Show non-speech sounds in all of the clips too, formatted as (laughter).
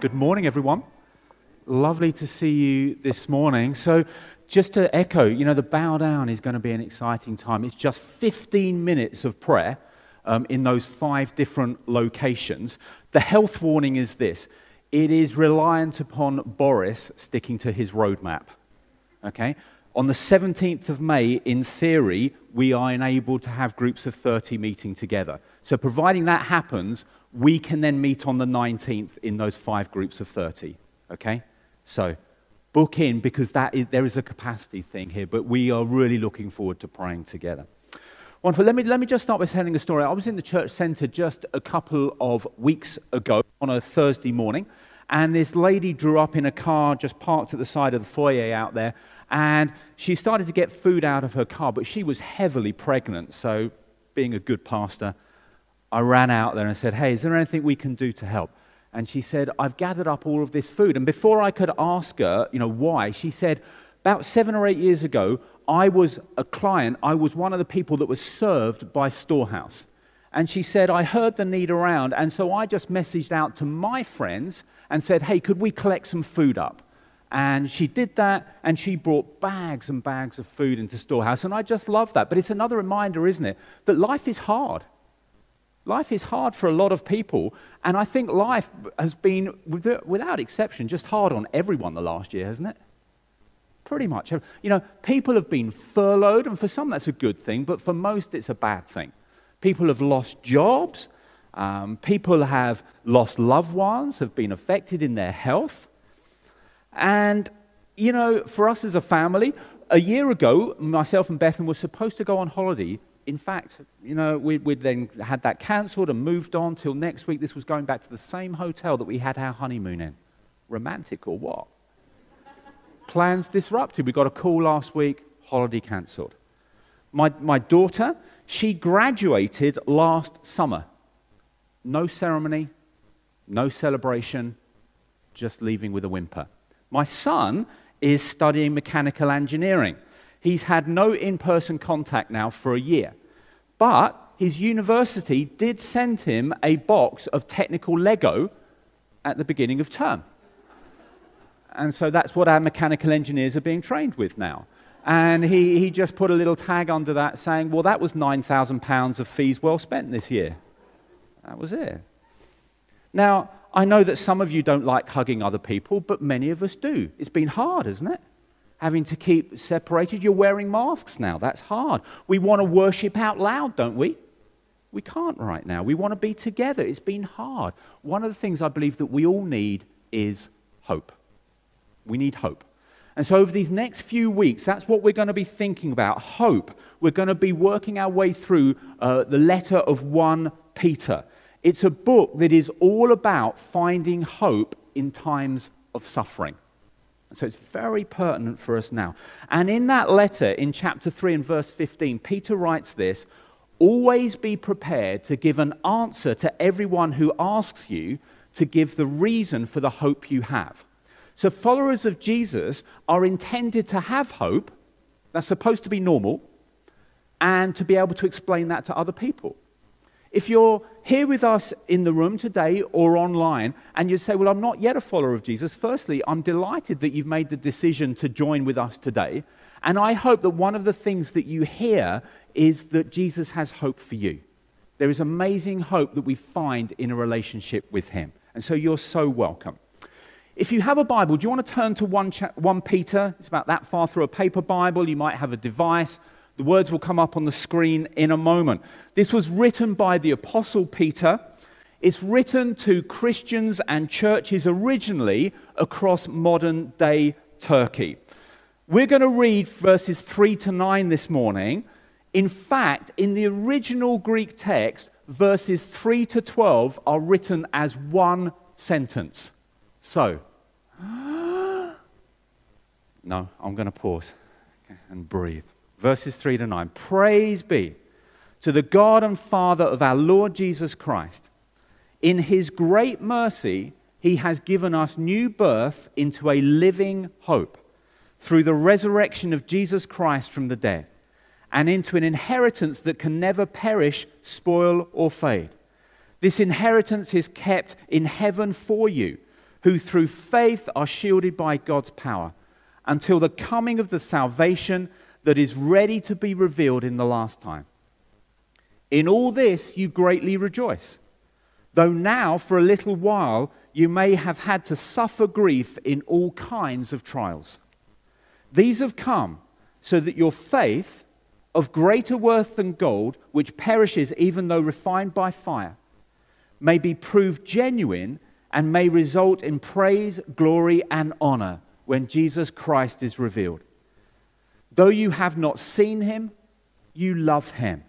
Good morning, everyone. Lovely to see you this morning. So, just to echo, you know, the bow down is going to be an exciting time. It's just 15 minutes of prayer um, in those five different locations. The health warning is this it is reliant upon Boris sticking to his roadmap. Okay? On the 17th of May, in theory, we are enabled to have groups of 30 meeting together. So, providing that happens, we can then meet on the 19th in those five groups of 30. Okay? So, book in because that is, there is a capacity thing here, but we are really looking forward to praying together. Wonderful. Let me, let me just start by telling a story. I was in the church centre just a couple of weeks ago on a Thursday morning, and this lady drew up in a car just parked at the side of the foyer out there, and she started to get food out of her car, but she was heavily pregnant. So, being a good pastor, I ran out there and said, Hey, is there anything we can do to help? And she said, I've gathered up all of this food. And before I could ask her, you know, why, she said, about seven or eight years ago, I was a client, I was one of the people that was served by Storehouse. And she said, I heard the need around, and so I just messaged out to my friends and said, Hey, could we collect some food up? And she did that, and she brought bags and bags of food into Storehouse. And I just love that. But it's another reminder, isn't it, that life is hard. Life is hard for a lot of people. And I think life has been, without exception, just hard on everyone the last year, hasn't it? Pretty much. You know, people have been furloughed, and for some that's a good thing, but for most it's a bad thing. People have lost jobs. Um, people have lost loved ones, have been affected in their health. And, you know, for us as a family, a year ago, myself and Bethan were supposed to go on holiday. In fact, you know, we, would then had that cancelled and moved on till next week. This was going back to the same hotel that we had our honeymoon in. Romantic or what? Plans disrupted. We got a call last week, holiday cancelled. My, my daughter, she graduated last summer. No ceremony, no celebration, just leaving with a whimper. My son is studying mechanical engineering. He's had no in person contact now for a year. But his university did send him a box of technical Lego at the beginning of term. And so that's what our mechanical engineers are being trained with now. And he, he just put a little tag under that saying, well, that was £9,000 of fees well spent this year. That was it. Now, I know that some of you don't like hugging other people, but many of us do. It's been hard, isn't it? Having to keep separated. You're wearing masks now. That's hard. We want to worship out loud, don't we? We can't right now. We want to be together. It's been hard. One of the things I believe that we all need is hope. We need hope. And so, over these next few weeks, that's what we're going to be thinking about hope. We're going to be working our way through uh, the letter of 1 Peter. It's a book that is all about finding hope in times of suffering. So it's very pertinent for us now. And in that letter, in chapter 3 and verse 15, Peter writes this Always be prepared to give an answer to everyone who asks you to give the reason for the hope you have. So, followers of Jesus are intended to have hope. That's supposed to be normal, and to be able to explain that to other people. If you're here with us in the room today or online and you say, Well, I'm not yet a follower of Jesus, firstly, I'm delighted that you've made the decision to join with us today. And I hope that one of the things that you hear is that Jesus has hope for you. There is amazing hope that we find in a relationship with Him. And so you're so welcome. If you have a Bible, do you want to turn to 1, 1 Peter? It's about that far through a paper Bible. You might have a device. The words will come up on the screen in a moment. This was written by the Apostle Peter. It's written to Christians and churches originally across modern day Turkey. We're going to read verses 3 to 9 this morning. In fact, in the original Greek text, verses 3 to 12 are written as one sentence. So, (gasps) no, I'm going to pause and breathe verses 3 to 9. Praise be to the God and Father of our Lord Jesus Christ. In his great mercy, he has given us new birth into a living hope through the resurrection of Jesus Christ from the dead, and into an inheritance that can never perish, spoil, or fade. This inheritance is kept in heaven for you, who through faith are shielded by God's power until the coming of the salvation that is ready to be revealed in the last time. In all this you greatly rejoice, though now for a little while you may have had to suffer grief in all kinds of trials. These have come so that your faith, of greater worth than gold, which perishes even though refined by fire, may be proved genuine and may result in praise, glory, and honor when Jesus Christ is revealed. Though you have not seen him, you love him.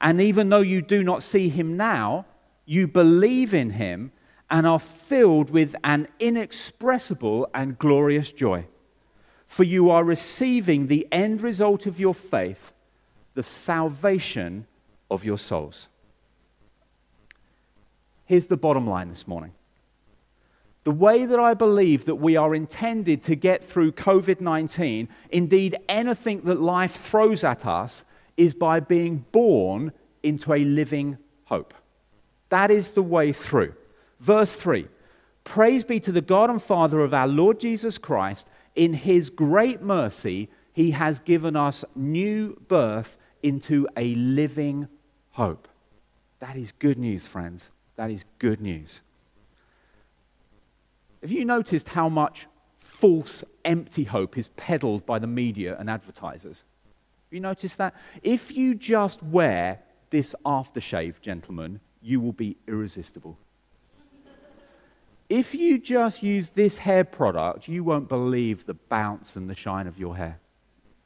And even though you do not see him now, you believe in him and are filled with an inexpressible and glorious joy. For you are receiving the end result of your faith, the salvation of your souls. Here's the bottom line this morning. The way that I believe that we are intended to get through COVID 19, indeed anything that life throws at us, is by being born into a living hope. That is the way through. Verse 3 Praise be to the God and Father of our Lord Jesus Christ. In his great mercy, he has given us new birth into a living hope. That is good news, friends. That is good news. Have you noticed how much false, empty hope is peddled by the media and advertisers? Have you noticed that? If you just wear this aftershave, gentlemen, you will be irresistible. If you just use this hair product, you won't believe the bounce and the shine of your hair.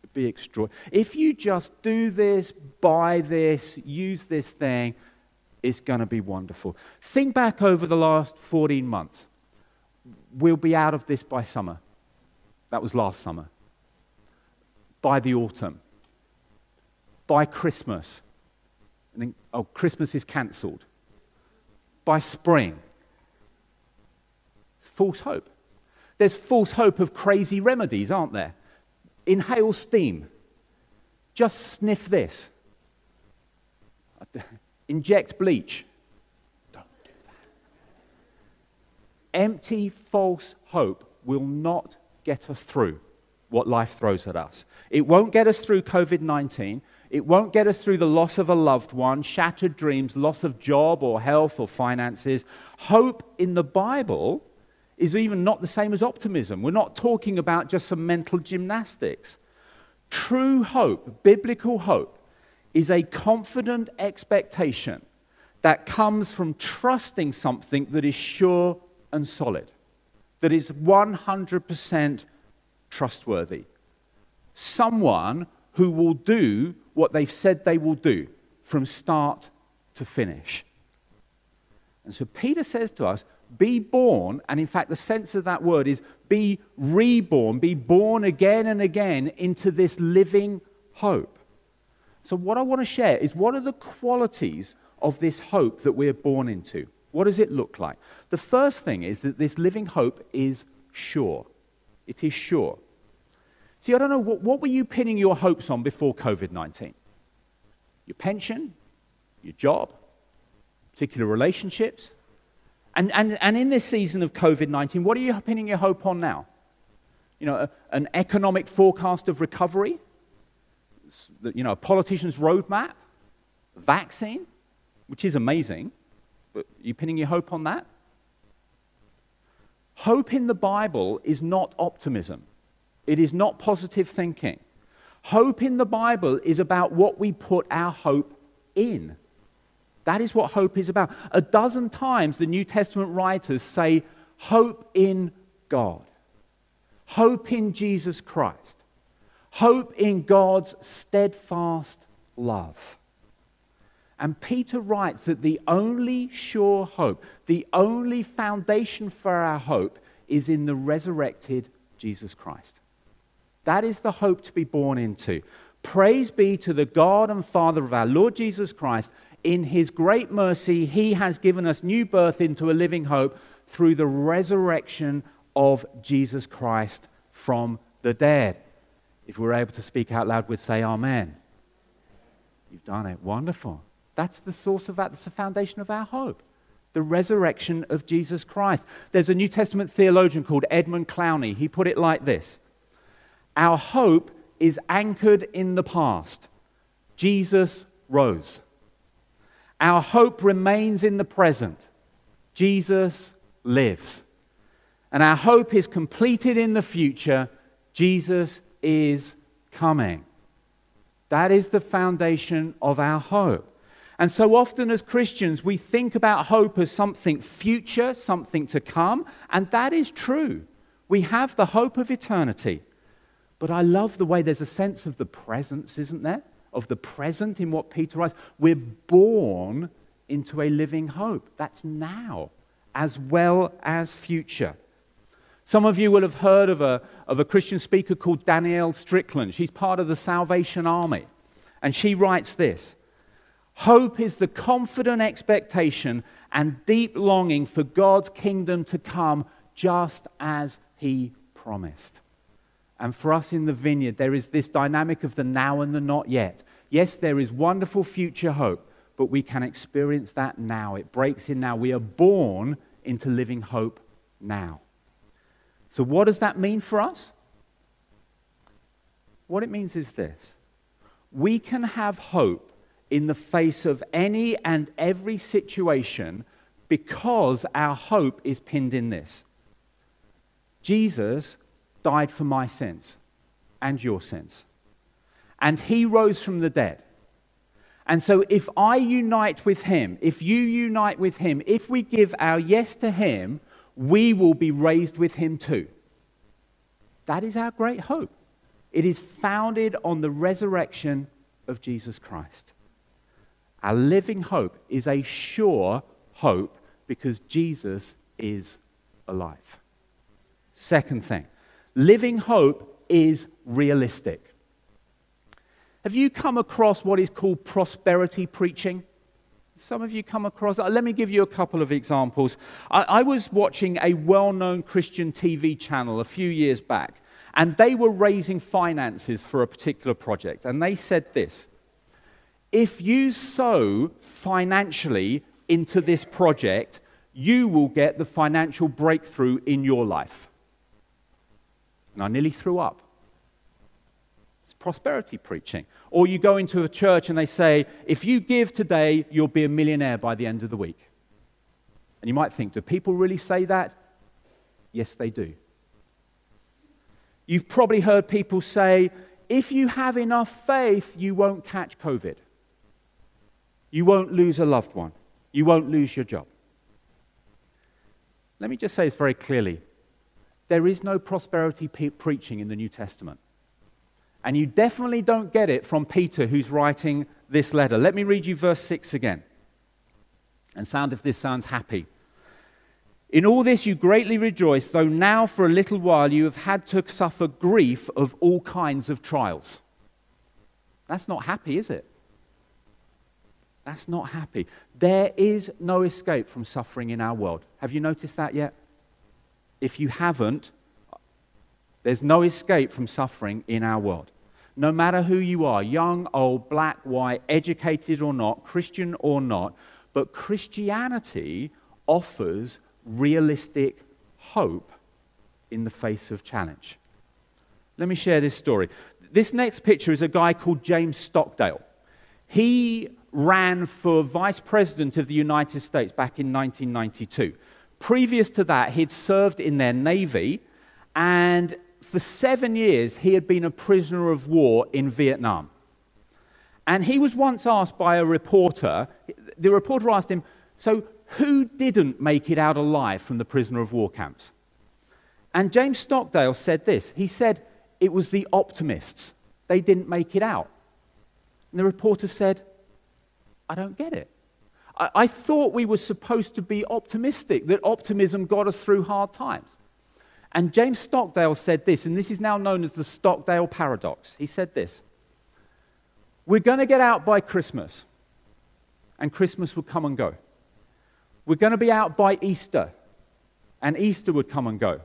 It'd be extraordinary. If you just do this, buy this, use this thing, it's going to be wonderful. Think back over the last 14 months. We'll be out of this by summer. That was last summer. By the autumn. By Christmas. And then, oh, Christmas is cancelled. By spring It's false hope. There's false hope of crazy remedies, aren't there? Inhale steam. Just sniff this. Inject bleach. Don't do that. Empty, false hope will not get us through what life throws at us. It won't get us through COVID 19. It won't get us through the loss of a loved one, shattered dreams, loss of job or health or finances. Hope in the Bible is even not the same as optimism. We're not talking about just some mental gymnastics. True hope, biblical hope, is a confident expectation that comes from trusting something that is sure and solid, that is 100% trustworthy. Someone who will do what they've said they will do from start to finish. And so Peter says to us, be born, and in fact, the sense of that word is be reborn, be born again and again into this living hope. So, what I want to share is what are the qualities of this hope that we're born into? What does it look like? The first thing is that this living hope is sure. It is sure. See, I don't know, what, what were you pinning your hopes on before COVID 19? Your pension? Your job? Particular relationships? And, and, and in this season of COVID 19, what are you pinning your hope on now? You know, a, an economic forecast of recovery? You know, a politician's roadmap? Vaccine? Which is amazing, are you pinning your hope on that? Hope in the Bible is not optimism, it is not positive thinking. Hope in the Bible is about what we put our hope in. That is what hope is about. A dozen times the New Testament writers say, hope in God, hope in Jesus Christ, hope in God's steadfast love. And Peter writes that the only sure hope, the only foundation for our hope is in the resurrected Jesus Christ. That is the hope to be born into. Praise be to the God and Father of our Lord Jesus Christ in his great mercy, he has given us new birth into a living hope through the resurrection of Jesus Christ from the dead. If we're able to speak out loud, we'd say, Amen. You've done it. Wonderful. That's the source of that. That's the foundation of our hope. the resurrection of Jesus Christ. There's a New Testament theologian called Edmund Clowney. He put it like this Our hope is anchored in the past. Jesus rose. Our hope remains in the present. Jesus lives. And our hope is completed in the future. Jesus is coming. That is the foundation of our hope. And so often as Christians, we think about hope as something future, something to come, and that is true. We have the hope of eternity. But I love the way there's a sense of the presence, isn't there? Of the present in what Peter writes. We're born into a living hope. That's now as well as future. Some of you will have heard of a, of a Christian speaker called Danielle Strickland. She's part of the Salvation Army. And she writes this Hope is the confident expectation and deep longing for God's kingdom to come just as He promised. And for us in the vineyard, there is this dynamic of the now and the not yet. Yes, there is wonderful future hope, but we can experience that now. It breaks in now. We are born into living hope now. So, what does that mean for us? What it means is this we can have hope in the face of any and every situation because our hope is pinned in this Jesus died for my sins and your sins, and he rose from the dead. And so, if I unite with him, if you unite with him, if we give our yes to him, we will be raised with him too. That is our great hope. It is founded on the resurrection of Jesus Christ. Our living hope is a sure hope because Jesus is alive. Second thing, living hope is realistic. Have you come across what is called prosperity preaching? Some of you come across, uh, let me give you a couple of examples. I, I was watching a well known Christian TV channel a few years back, and they were raising finances for a particular project. And they said this If you sow financially into this project, you will get the financial breakthrough in your life. And I nearly threw up It's prosperity preaching. Or you go into a church and they say, if you give today, you'll be a millionaire by the end of the week. And you might think, do people really say that? Yes, they do. You've probably heard people say, if you have enough faith, you won't catch COVID. You won't lose a loved one. You won't lose your job. Let me just say this very clearly there is no prosperity pe- preaching in the New Testament. And you definitely don't get it from Peter, who's writing this letter. Let me read you verse 6 again. And sound if this sounds happy. In all this you greatly rejoice, though now for a little while you have had to suffer grief of all kinds of trials. That's not happy, is it? That's not happy. There is no escape from suffering in our world. Have you noticed that yet? If you haven't, there's no escape from suffering in our world. No matter who you are, young, old, black, white, educated or not, Christian or not, but Christianity offers realistic hope in the face of challenge. Let me share this story. This next picture is a guy called James Stockdale. He ran for vice president of the United States back in 1992. Previous to that, he'd served in their navy and for seven years, he had been a prisoner of war in Vietnam. And he was once asked by a reporter, the reporter asked him, So, who didn't make it out alive from the prisoner of war camps? And James Stockdale said this He said, It was the optimists. They didn't make it out. And the reporter said, I don't get it. I, I thought we were supposed to be optimistic, that optimism got us through hard times. And James Stockdale said this, and this is now known as the Stockdale paradox. He said this We're going to get out by Christmas, and Christmas would come and go. We're going to be out by Easter, and Easter would come and go.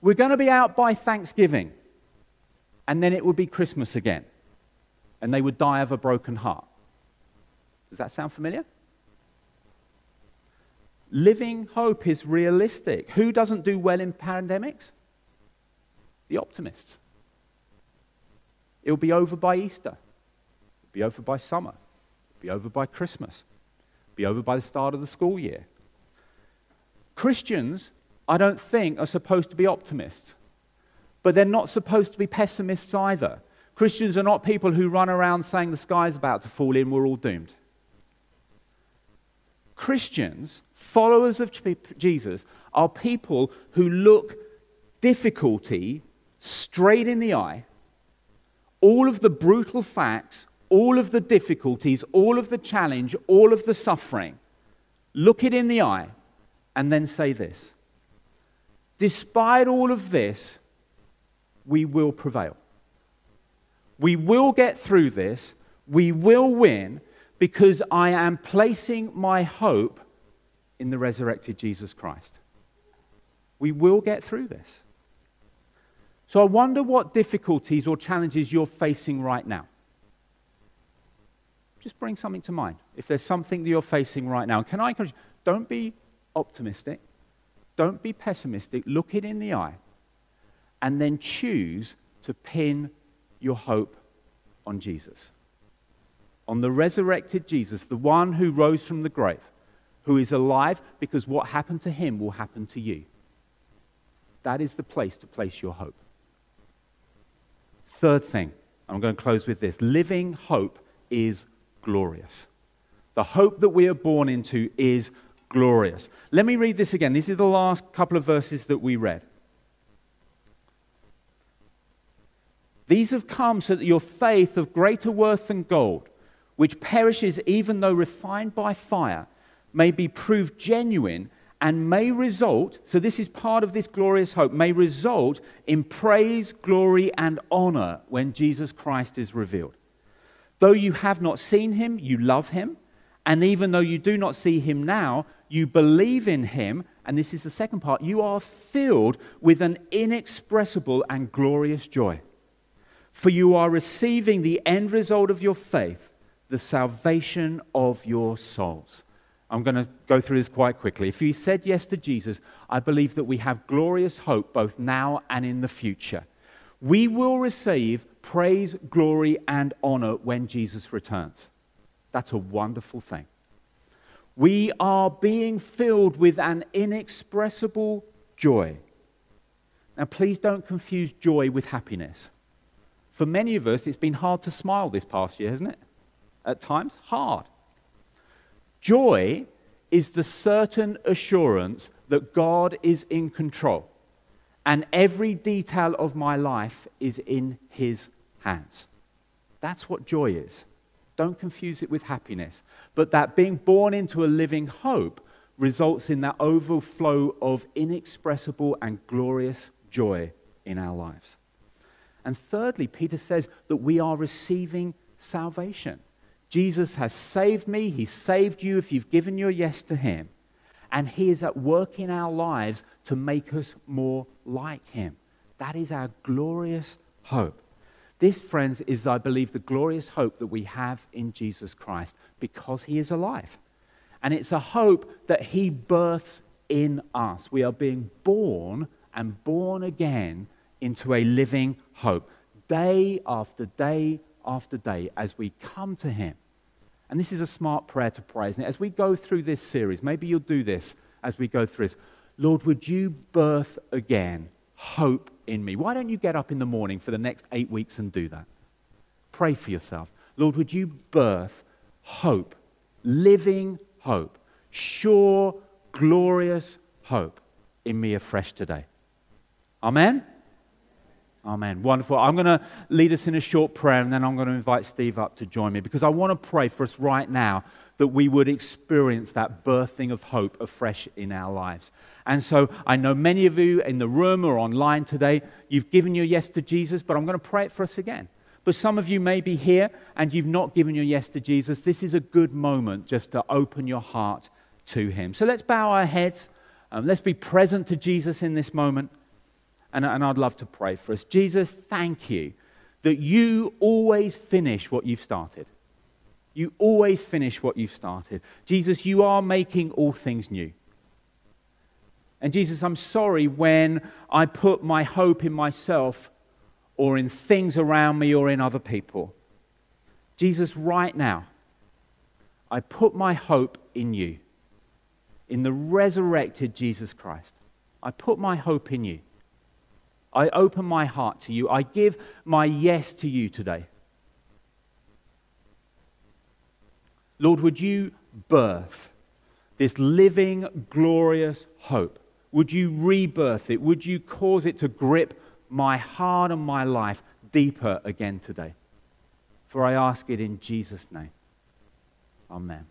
We're going to be out by Thanksgiving, and then it would be Christmas again, and they would die of a broken heart. Does that sound familiar? living hope is realistic. Who doesn't do well in pandemics? The optimists. It'll be over by Easter, It'll be over by summer, It'll be over by Christmas, It'll be over by the start of the school year. Christians, I don't think, are supposed to be optimists, but they're not supposed to be pessimists either. Christians are not people who run around saying the sky's about to fall in, we're all doomed. Christians, followers of Jesus, are people who look difficulty straight in the eye, all of the brutal facts, all of the difficulties, all of the challenge, all of the suffering, look it in the eye, and then say this Despite all of this, we will prevail. We will get through this. We will win because I am placing my hope in the resurrected Jesus Christ. We will get through this. So I wonder what difficulties or challenges you're facing right now. Just bring something to mind. If there's something that you're facing right now, can I encourage you? Don't be optimistic. Don't be pessimistic. Look it in the eye. And then choose to pin your hope on Jesus. On the resurrected Jesus, the one who rose from the grave, who is alive because what happened to him will happen to you. That is the place to place your hope. Third thing, I'm going to close with this living hope is glorious. The hope that we are born into is glorious. Let me read this again. This is the last couple of verses that we read. These have come so that your faith of greater worth than gold, which perishes even though refined by fire, may be proved genuine and may result, so this is part of this glorious hope, may result in praise, glory, and honor when Jesus Christ is revealed. Though you have not seen him, you love him. And even though you do not see him now, you believe in him. And this is the second part you are filled with an inexpressible and glorious joy for you are receiving the end result of your faith, the salvation of your souls. I'm going to go through this quite quickly. If you said yes to Jesus, I believe that we have glorious hope both now and in the future. We will receive praise, glory, and honor when Jesus returns. That's a wonderful thing. We are being filled with an inexpressible joy. Now, please don't confuse joy with happiness. For many of us, it's been hard to smile this past year, hasn't it? At times, hard. Joy is the certain assurance that God is in control and every detail of my life is in His hands. That's what joy is. Don't confuse it with happiness. But that being born into a living hope results in that overflow of inexpressible and glorious joy in our lives. And thirdly, Peter says that we are receiving salvation. Jesus has saved me, He saved you if you've given your yes to Him. And He is at work in our lives to make us more like Him. That is our glorious hope. This, friends, is, I believe, the glorious hope that we have in Jesus Christ because He is alive. And it's a hope that He births in us. We are being born and born again into a living hope. Day after day after day, as we come to Him. And this is a smart prayer to pray, isn't it? As we go through this series, maybe you'll do this as we go through this. Lord, would you birth again hope in me? Why don't you get up in the morning for the next eight weeks and do that? Pray for yourself. Lord, would you birth hope, living hope, sure, glorious hope in me afresh today? Amen? Amen. Wonderful. I'm going to lead us in a short prayer and then I'm going to invite Steve up to join me because I want to pray for us right now that we would experience that birthing of hope afresh in our lives. And so I know many of you in the room or online today, you've given your yes to Jesus, but I'm going to pray it for us again. But some of you may be here and you've not given your yes to Jesus. This is a good moment just to open your heart to Him. So let's bow our heads. Um, let's be present to Jesus in this moment. And, and I'd love to pray for us. Jesus, thank you that you always finish what you've started. You always finish what you've started. Jesus, you are making all things new. And Jesus, I'm sorry when I put my hope in myself or in things around me or in other people. Jesus, right now, I put my hope in you, in the resurrected Jesus Christ. I put my hope in you. I open my heart to you. I give my yes to you today. Lord, would you birth this living, glorious hope? Would you rebirth it? Would you cause it to grip my heart and my life deeper again today? For I ask it in Jesus' name. Amen.